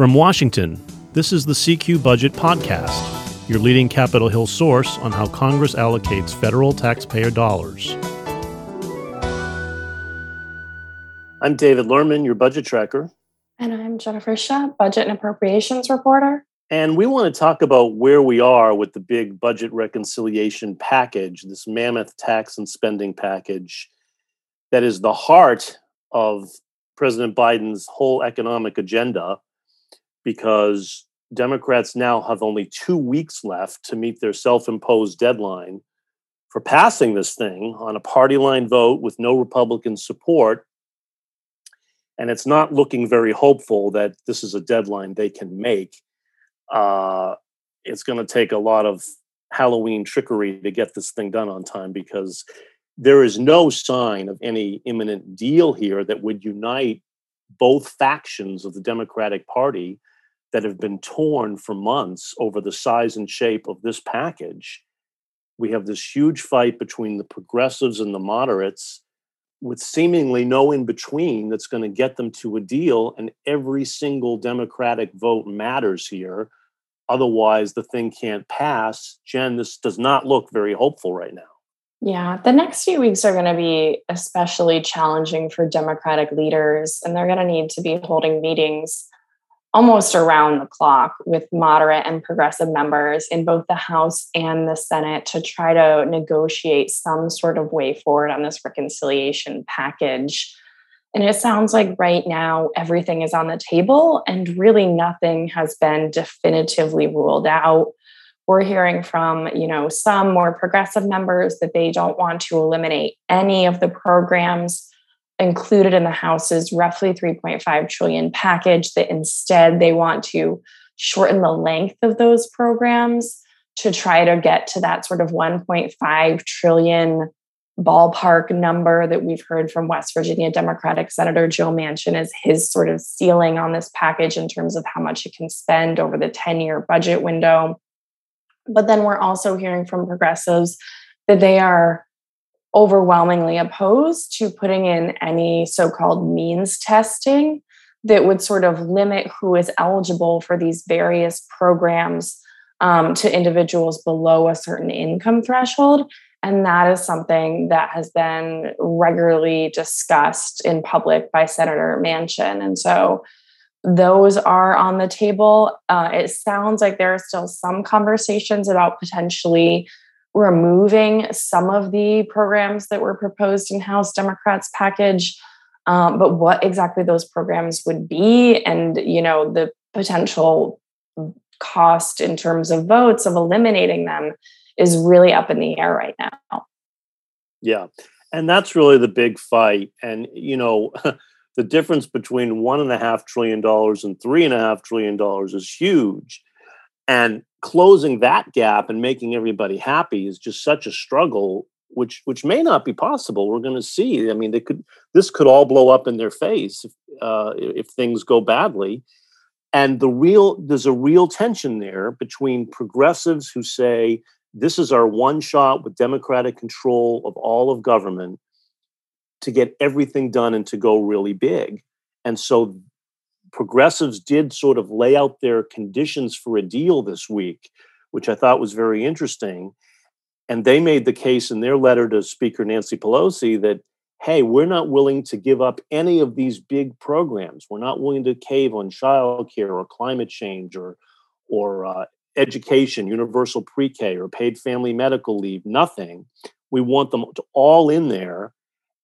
From Washington, this is the CQ Budget Podcast, your leading Capitol Hill source on how Congress allocates federal taxpayer dollars. I'm David Lerman, your budget tracker. And I'm Jennifer Shutt, budget and appropriations reporter. And we want to talk about where we are with the big budget reconciliation package, this mammoth tax and spending package that is the heart of President Biden's whole economic agenda because Democrats now have only two weeks left to meet their self imposed deadline for passing this thing on a party line vote with no Republican support. And it's not looking very hopeful that this is a deadline they can make. Uh, it's going to take a lot of Halloween trickery to get this thing done on time because there is no sign of any imminent deal here that would unite both factions of the Democratic Party that have been torn for months over the size and shape of this package. We have this huge fight between the progressives and the moderates with seemingly no in between that's going to get them to a deal. And every single Democratic vote matters here. Otherwise, the thing can't pass. Jen, this does not look very hopeful right now. Yeah, the next few weeks are going to be especially challenging for Democratic leaders, and they're going to need to be holding meetings almost around the clock with moderate and progressive members in both the House and the Senate to try to negotiate some sort of way forward on this reconciliation package. And it sounds like right now everything is on the table and really nothing has been definitively ruled out. We're hearing from, you know, some more progressive members that they don't want to eliminate any of the programs included in the House's roughly 3.5 trillion package, that instead they want to shorten the length of those programs to try to get to that sort of 1.5 trillion ballpark number that we've heard from West Virginia Democratic Senator Joe Manchin as his sort of ceiling on this package in terms of how much it can spend over the 10 year budget window. But then we're also hearing from progressives that they are overwhelmingly opposed to putting in any so called means testing that would sort of limit who is eligible for these various programs um, to individuals below a certain income threshold. And that is something that has been regularly discussed in public by Senator Manchin. And so those are on the table. Uh, it sounds like there are still some conversations about potentially removing some of the programs that were proposed in House Democrats package. Um, but what exactly those programs would be and you know the potential cost in terms of votes of eliminating them is really up in the air right now yeah and that's really the big fight and you know the difference between one and a half trillion dollars and three and a half trillion dollars is huge and closing that gap and making everybody happy is just such a struggle which which may not be possible. We're going to see. I mean they could this could all blow up in their face if, uh, if things go badly. And the real there's a real tension there between progressives who say this is our one shot with democratic control of all of government to get everything done and to go really big. And so progressives did sort of lay out their conditions for a deal this week, which I thought was very interesting. And they made the case in their letter to Speaker Nancy Pelosi that, hey, we're not willing to give up any of these big programs. We're not willing to cave on childcare or climate change or, or uh, education, universal pre K or paid family medical leave, nothing. We want them all in there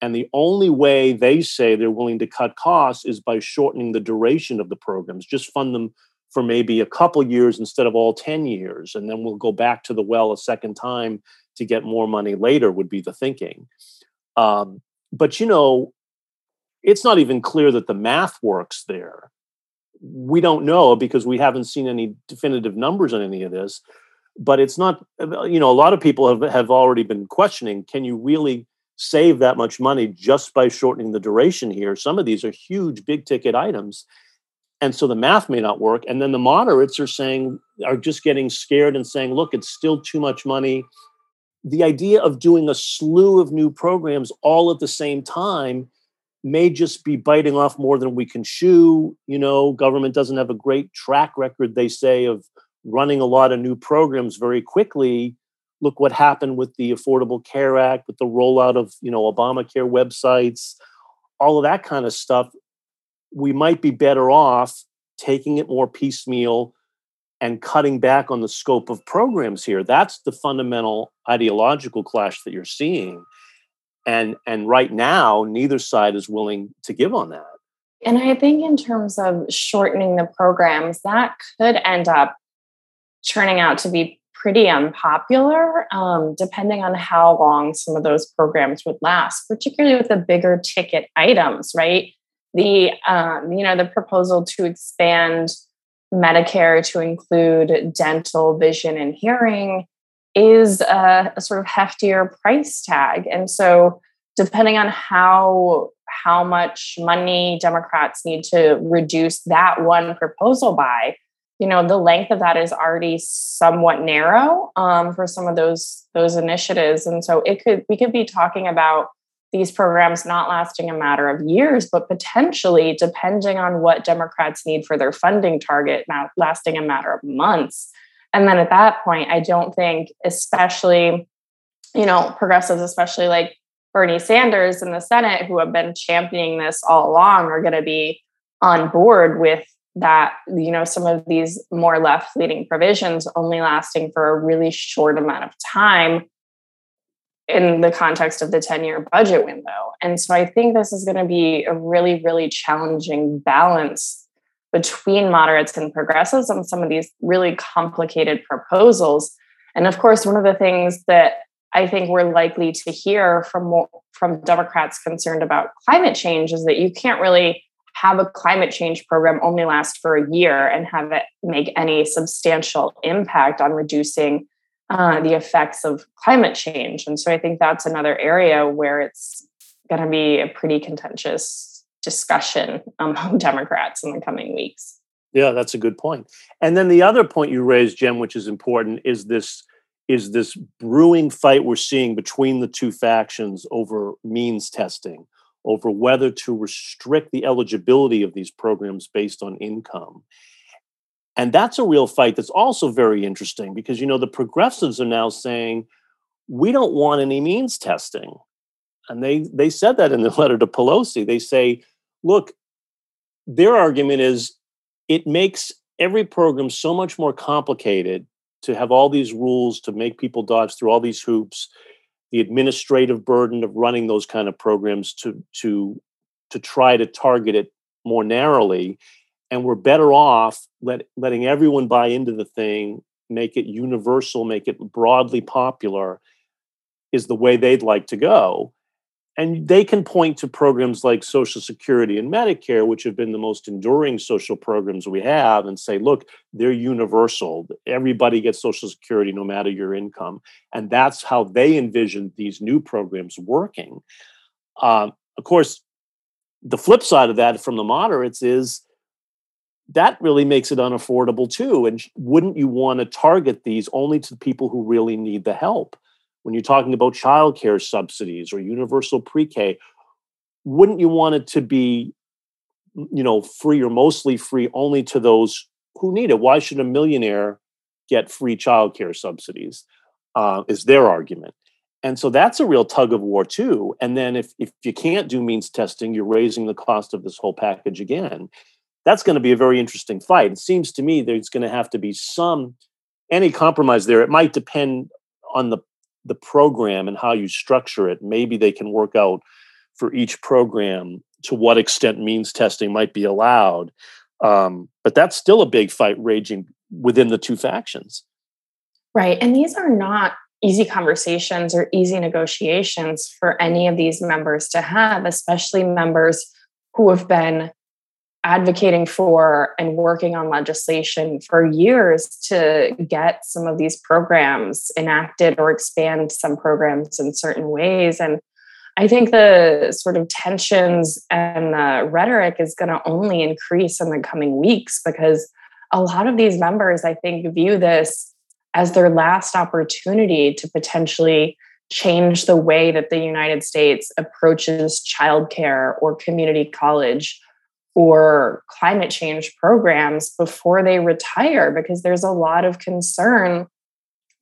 and the only way they say they're willing to cut costs is by shortening the duration of the programs, just fund them for maybe a couple years instead of all 10 years. And then we'll go back to the well a second time to get more money later, would be the thinking. Um, but, you know, it's not even clear that the math works there. We don't know because we haven't seen any definitive numbers on any of this. But it's not, you know, a lot of people have, have already been questioning can you really save that much money just by shortening the duration here. Some of these are huge, big ticket items. And so the math may not work. And then the moderates are saying, are just getting scared and saying, look, it's still too much money. The idea of doing a slew of new programs all at the same time may just be biting off more than we can chew. You know, government doesn't have a great track record, they say, of running a lot of new programs very quickly. Look what happened with the Affordable Care Act, with the rollout of, you know, Obamacare websites, all of that kind of stuff. We might be better off taking it more piecemeal and cutting back on the scope of programs here. That's the fundamental ideological clash that you're seeing and and right now neither side is willing to give on that and i think in terms of shortening the programs that could end up turning out to be pretty unpopular um, depending on how long some of those programs would last particularly with the bigger ticket items right the um, you know the proposal to expand medicare to include dental vision and hearing is a, a, sort of heftier price tag. And so depending on how how much money Democrats need to reduce that one proposal by, you know, the length of that is already somewhat narrow um, for some of those those initiatives. And so it could we could be talking about these programs not lasting a matter of years, but potentially, depending on what Democrats need for their funding target, not lasting a matter of months. And then at that point, I don't think, especially, you know, progressives, especially like Bernie Sanders in the Senate, who have been championing this all along, are going to be on board with that, you know, some of these more left leaning provisions only lasting for a really short amount of time in the context of the 10 year budget window. And so I think this is going to be a really, really challenging balance between moderates and progressives on some of these really complicated proposals. And of course, one of the things that I think we're likely to hear from from Democrats concerned about climate change is that you can't really have a climate change program only last for a year and have it make any substantial impact on reducing uh, the effects of climate change. And so I think that's another area where it's going to be a pretty contentious discussion among Democrats in the coming weeks. Yeah, that's a good point. And then the other point you raised, Jen, which is important, is this is this brewing fight we're seeing between the two factions over means testing, over whether to restrict the eligibility of these programs based on income. And that's a real fight that's also very interesting because you know the progressives are now saying we don't want any means testing. And they they said that in the letter to Pelosi. They say look, their argument is it makes every program so much more complicated to have all these rules to make people dodge through all these hoops the administrative burden of running those kind of programs to to to try to target it more narrowly. And we're better off let, letting everyone buy into the thing make it universal make it broadly popular is the way they'd like to go and they can point to programs like Social Security and Medicare, which have been the most enduring social programs we have, and say, look, they're universal. Everybody gets Social Security no matter your income. And that's how they envision these new programs working. Um, of course, the flip side of that from the moderates is that really makes it unaffordable too. And wouldn't you want to target these only to people who really need the help? When you're talking about childcare subsidies or universal pre-K, wouldn't you want it to be, you know, free or mostly free only to those who need it? Why should a millionaire get free childcare subsidies? Uh, is their argument. And so that's a real tug of war too. And then if if you can't do means testing, you're raising the cost of this whole package again. That's going to be a very interesting fight. It seems to me there's going to have to be some any compromise there. It might depend on the the program and how you structure it, maybe they can work out for each program to what extent means testing might be allowed. Um, but that's still a big fight raging within the two factions. Right. And these are not easy conversations or easy negotiations for any of these members to have, especially members who have been advocating for and working on legislation for years to get some of these programs enacted or expand some programs in certain ways. And I think the sort of tensions and the rhetoric is going to only increase in the coming weeks because a lot of these members, I think, view this as their last opportunity to potentially change the way that the United States approaches childcare or community college or climate change programs before they retire because there's a lot of concern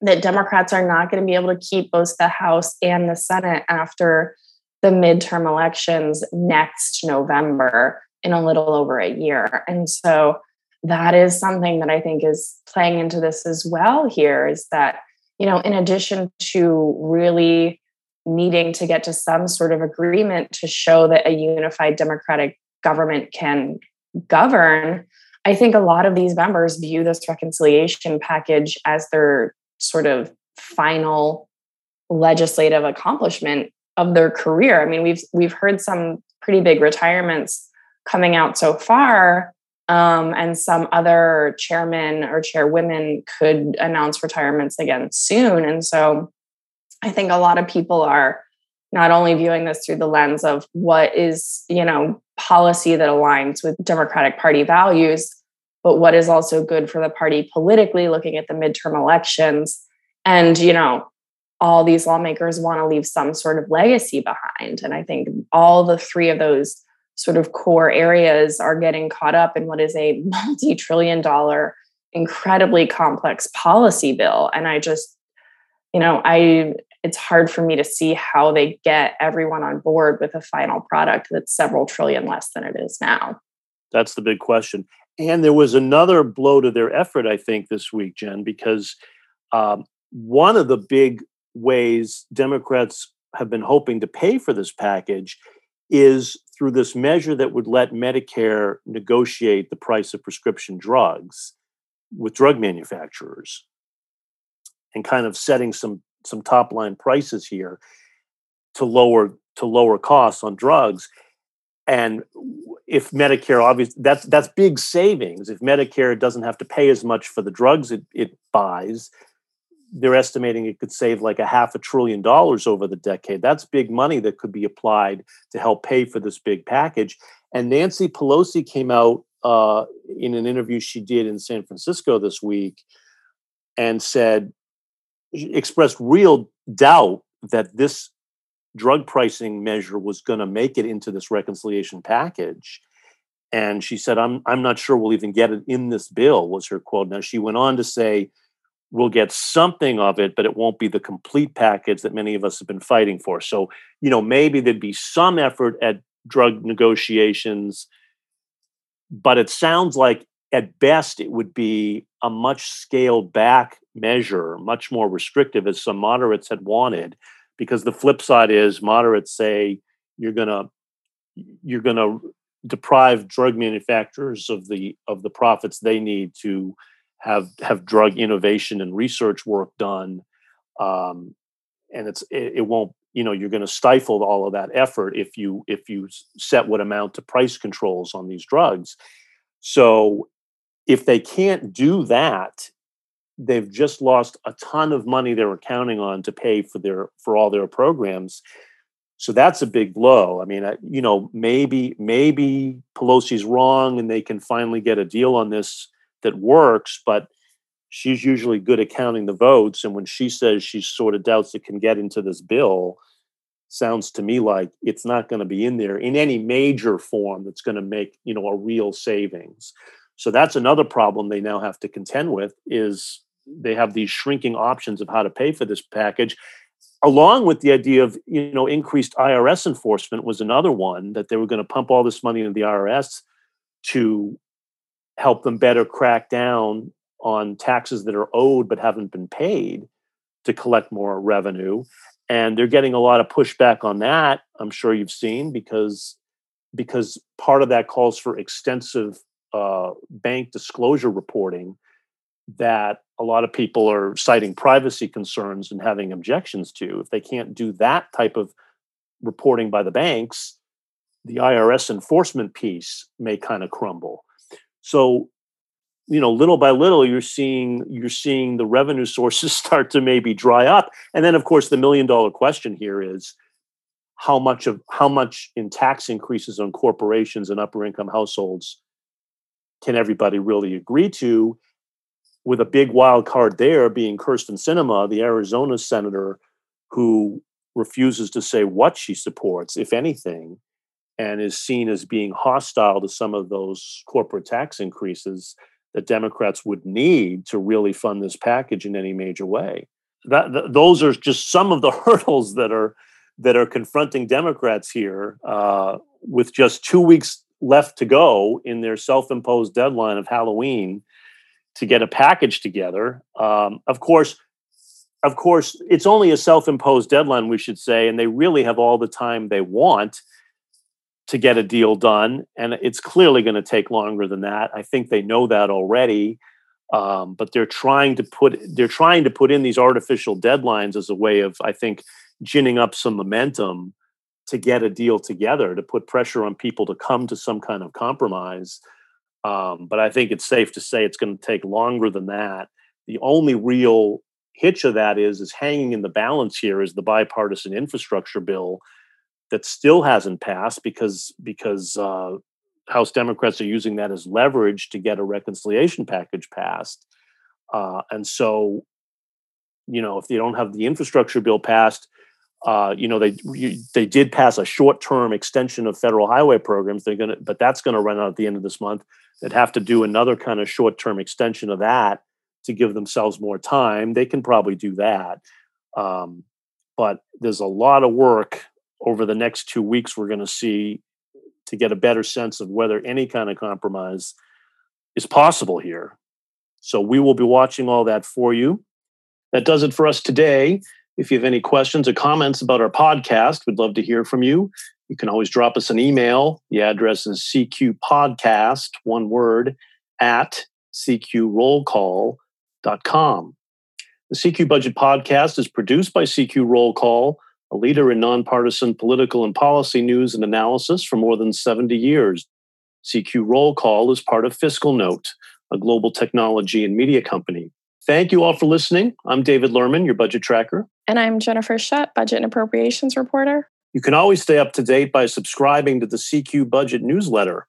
that Democrats are not going to be able to keep both the House and the Senate after the midterm elections next November in a little over a year. And so that is something that I think is playing into this as well here is that, you know, in addition to really needing to get to some sort of agreement to show that a unified democratic government can govern, I think a lot of these members view this reconciliation package as their sort of final legislative accomplishment of their career. I mean, we've we've heard some pretty big retirements coming out so far. Um, and some other chairmen or chairwomen could announce retirements again soon. And so I think a lot of people are not only viewing this through the lens of what is, you know, policy that aligns with Democratic Party values, but what is also good for the party politically, looking at the midterm elections. And, you know, all these lawmakers want to leave some sort of legacy behind. And I think all the three of those sort of core areas are getting caught up in what is a multi trillion dollar, incredibly complex policy bill. And I just, you know, I, it's hard for me to see how they get everyone on board with a final product that's several trillion less than it is now. That's the big question. And there was another blow to their effort, I think, this week, Jen, because um, one of the big ways Democrats have been hoping to pay for this package is through this measure that would let Medicare negotiate the price of prescription drugs with drug manufacturers and kind of setting some some top line prices here to lower to lower costs on drugs and if medicare obviously that's that's big savings if medicare doesn't have to pay as much for the drugs it, it buys they're estimating it could save like a half a trillion dollars over the decade. That's big money that could be applied to help pay for this big package. And Nancy Pelosi came out uh, in an interview she did in San Francisco this week and said, expressed real doubt that this drug pricing measure was going to make it into this reconciliation package. And she said, I'm, I'm not sure we'll even get it in this bill, was her quote. Now, she went on to say, we'll get something of it, but it won't be the complete package that many of us have been fighting for. So, you know, maybe there'd be some effort at drug negotiations, but it sounds like at best it would be a much scaled back measure, much more restrictive, as some moderates had wanted. Because the flip side is moderates say you're gonna you're gonna deprive drug manufacturers of the of the profits they need to have have drug innovation and research work done um, and it's it, it, won't you know you're going to stifle all of that effort if you if you set what amount to price controls on these drugs so if they can't do that they've just lost a ton of money they were counting on to pay for their for all their programs so that's a big blow i mean you know maybe maybe pelosi's wrong and they can finally get a deal on this that works, but she's usually good at counting the votes. And when she says she sort of doubts it can get into this bill, sounds to me like it's not going to be in there in any major form that's going to make you know a real savings. So that's another problem they now have to contend with is they have these shrinking options of how to pay for this package along with the idea of you know increased IRS enforcement was another one that they were going to pump all this money into the IRS to help them better crack down on taxes that are owed but haven't been paid to collect more revenue. And they're getting a lot of pushback on that i'm sure you've seen because because part of that calls for extensive uh, bank disclosure reporting that a lot of people are citing privacy concerns and having objections to if they can't do that type of reporting by the banks the irs enforcement piece may kind of crumble so, you know, little by little, you're seeing you're seeing the revenue sources start to maybe dry up. And then, of course, the million dollar question here is how much of how much in tax increases on corporations and upper income households can everybody really agree to? With a big wild card there being Kyrsten Sinema, the Arizona senator who refuses to say what she supports, if anything, and is seen as being hostile to some of those corporate tax increases that Democrats would need to really fund this package in any major way. That, th- those are just some of the hurdles that are that are confronting Democrats here, uh, with just two weeks left to go in their self-imposed deadline of Halloween to get a package together. Um, of course, of course, it's only a self-imposed deadline, we should say, and they really have all the time they want to get a deal done, and it's clearly going to take longer than that. I think they know that already, um, but they're trying to put they're trying to put in these artificial deadlines as a way of, I think, ginning up some momentum to get a deal together to put pressure on people to come to some kind of compromise. Um, but I think it's safe to say it's going to take longer than that. The only real hitch of that is is hanging in the balance here is the bipartisan infrastructure bill that still hasn't passed because because uh, House Democrats are using that as leverage to get a reconciliation package passed, uh, and so you know if they don't have the infrastructure bill passed. Uh, you know they they did pass a short term extension of federal highway programs. They're gonna, but that's going to run out at the end of this month. They'd have to do another kind of short term extension of that to give themselves more time. They can probably do that. Um, but there's a lot of work over the next two weeks we're going to see to get a better sense of whether any kind of compromise is possible here. So we will be watching all that for you. That does it for us today. If you have any questions or comments about our podcast, we'd love to hear from you. You can always drop us an email. The address is cqpodcast, one word, at cqrollcall CQ.com. The CQ Budget Podcast is produced by CQ Roll Call, a leader in nonpartisan political and policy news and analysis for more than 70 years. CQ Roll Call is part of Fiscal Note, a global technology and media company. Thank you all for listening. I'm David Lerman, your budget tracker. And I'm Jennifer Shutt, budget and appropriations reporter. You can always stay up to date by subscribing to the CQ Budget newsletter.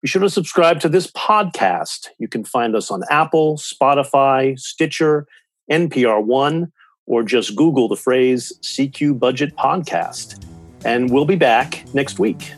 Be sure to subscribe to this podcast. You can find us on Apple, Spotify, Stitcher, NPR One, or just Google the phrase CQ Budget Podcast. And we'll be back next week.